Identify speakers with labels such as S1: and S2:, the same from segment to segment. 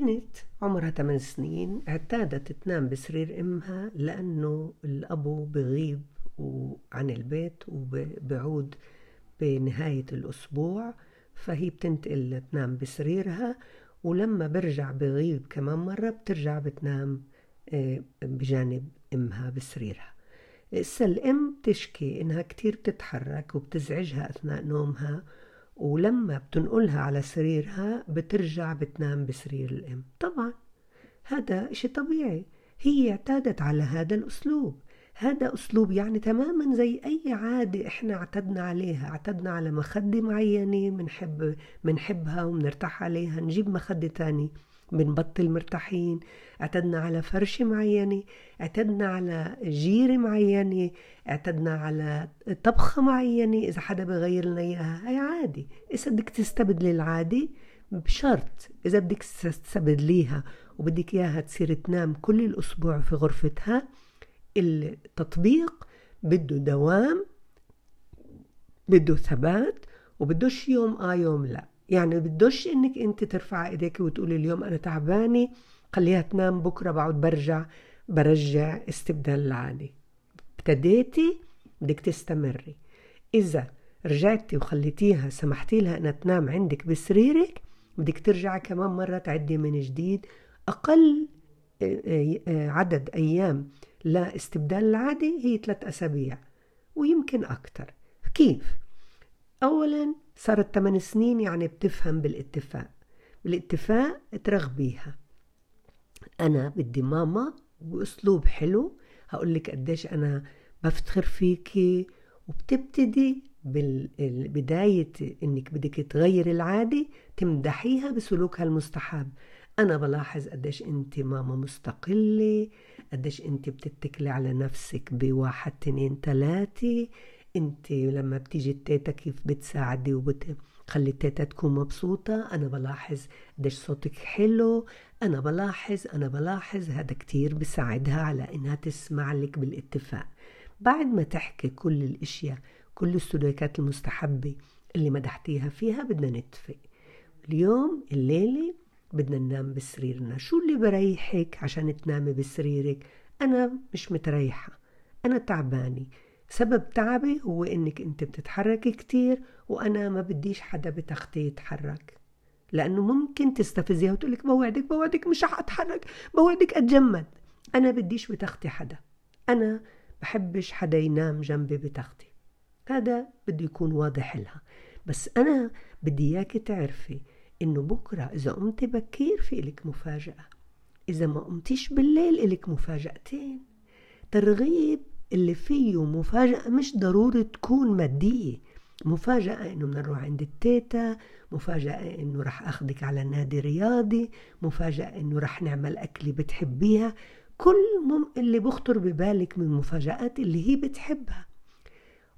S1: بنت عمرها 8 سنين اعتادت تنام بسرير أمها لأنه الابو بغيب عن البيت وبعود بنهاية الأسبوع فهي بتنتقل تنام بسريرها ولما برجع بغيب كمان مرة بترجع بتنام آه، بجانب أمها بسريرها. الأم تشكي إنها كتير بتتحرك وبتزعجها أثناء نومها ولما بتنقلها على سريرها بترجع بتنام بسرير الأم. طبعا هذا إشي طبيعي. هي اعتادت على هذا الأسلوب. هذا أسلوب يعني تماما زي أي عادة إحنا اعتدنا عليها. اعتدنا على مخدة معينة بنحب بنحبها وبنرتاح عليها. نجيب مخدة تاني بنبطل مرتاحين اعتدنا على فرشة معينة اعتدنا على جيرة معينة اعتدنا على طبخة معينة إذا حدا بغير لنا إياها. هي عادي. إذا بدك تستبدلي العادة بشرط. إذا بدك تستبدليها وبدك إياها تصير تنام كل الأسبوع في غرفتها التطبيق بده دوام بده ثبات وبدوش يوم آه يوم لا. يعني بدوش إنك أنت ترفع ايديك وتقولي اليوم أنا تعبانة خليها تنام بكرة بعد برجع برجع استبدال العادي ابتديتي بدك تستمري. إذا رجعتي وخليتيها سمحتي لها إنها تنام عندك بسريرك بدك ترجعي كمان مرة تعدي من جديد. أقل آه، آه، آه، عدد أيام لاستبدال العادي هي ثلاث أسابيع ويمكن أكثر كيف؟ أولا صارت 8 سنين يعني بتفهم بالاتفاق بالاتفاق ترغبيها أنا بدي ماما بأسلوب حلو هقول لك قديش أنا بفتخر فيكي وبتبتدي بالبداية إنك بدك تغير العادة تمدحيها بسلوكها المستحب أنا بلاحظ قديش أنت ماما مستقلة قديش أنت بتتكلي على نفسك بواحد اتنين تلاتة أنت لما بتيجي التيتا كيف بتساعدي وبتخلي التيتا تكون مبسوطة أنا بلاحظ قديش صوتك حلو أنا بلاحظ أنا بلاحظ هذا كتير بساعدها على إنها تسمع لك بالاتفاق. بعد ما تحكي كل الأشياء كل السلوكات المستحبة اللي مدحتيها فيها بدنا نتفق. اليوم الليلة بدنا ننام بسريرنا. شو اللي بريحك عشان تنامي بسريرك؟ أنا مش متريحة. أنا تعبانة. سبب تعبي هو إنك أنت بتتحركي كتير وأنا ما بديش حدا بتختي يتحرك. لأنه ممكن تستفزيها وتقولك بوعدك بوعدك مش رح أتحرك بوعدك أتجمد. أنا بديش بتختي حدا. أنا بحبش حدا ينام جنبي بتختي هذا بده يكون واضح لها. بس أنا بدي إياكي تعرفي إنه بكرة إذا قمتي بكير في إلك مفاجأة. إذا ما قمتيش بالليل إلك مفاجأتين. ترغيب اللي فيه مفاجأة مش ضروري تكون مادية. مفاجأة إنه بدنا نروح عند التيتا مفاجأة إنه رح أخدك على نادي رياضي مفاجأة إنه رح نعمل أكلة بتحبيها. كل مم اللي بخطر ببالك من مفاجآت اللي هي بتحبها.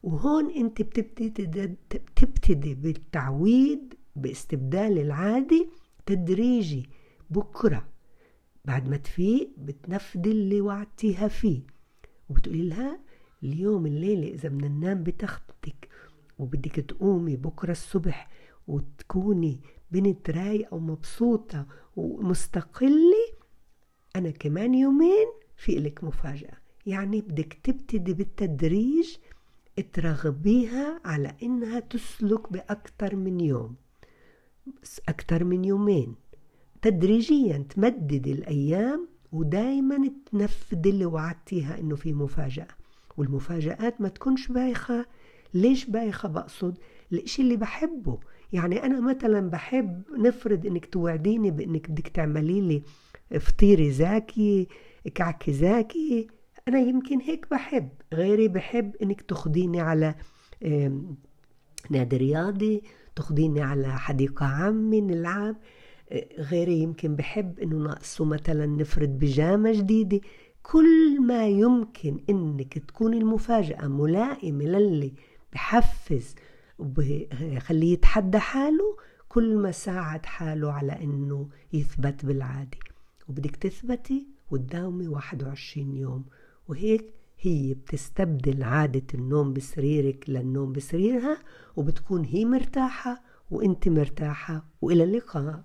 S1: وهون أنت بتبتدي بتبتدي بالتعويد باستبدال العادي تدريجي. بكرة بعد ما تفيق بتنفذي اللي وعدتيها فيه. وبتقولي لها اليوم الليلة إذا بدنا ننام بتختك وبدك تقومي بكرة الصبح وتكوني بنت رايقة ومبسوطة ومستقلة أنا كمان يومين في إلك مفاجأة. يعني بدك تبتدي بالتدريج ترغبيها على إنها تسلك بأكثر من يوم. أكثر من يومين. تدريجيا تمدد الأيام ودايما تنفذ اللي وعدتيها إنه في مفاجأة. والمفاجآت ما تكونش بايخة. ليش بايخة؟ بقصد الإشي اللي بحبه. يعني أنا مثلا بحب نفرض إنك توعديني بإنك بدك تعملي لي فطيري زاكي كعكة زاكي أنا يمكن هيك بحب. غيري بحب إنك تاخديني على نادي رياضي تاخديني على حديقة عامة نلعب. غيري يمكن بحب إنه ناقصه مثلا نفرد بيجامة جديدة. كل ما يمكن إنك تكون المفاجأة ملائمة للي بحفز وبخليه يتحدى حاله كل ما ساعد حاله على إنه يثبت بالعادة. وبدك تثبتي وتداومي 21 يوم. وهيك هي بتستبدل عادة النوم بسريرك للنوم بسريرها وبتكون هي مرتاحة وإنت مرتاحة. وإلى اللقاء.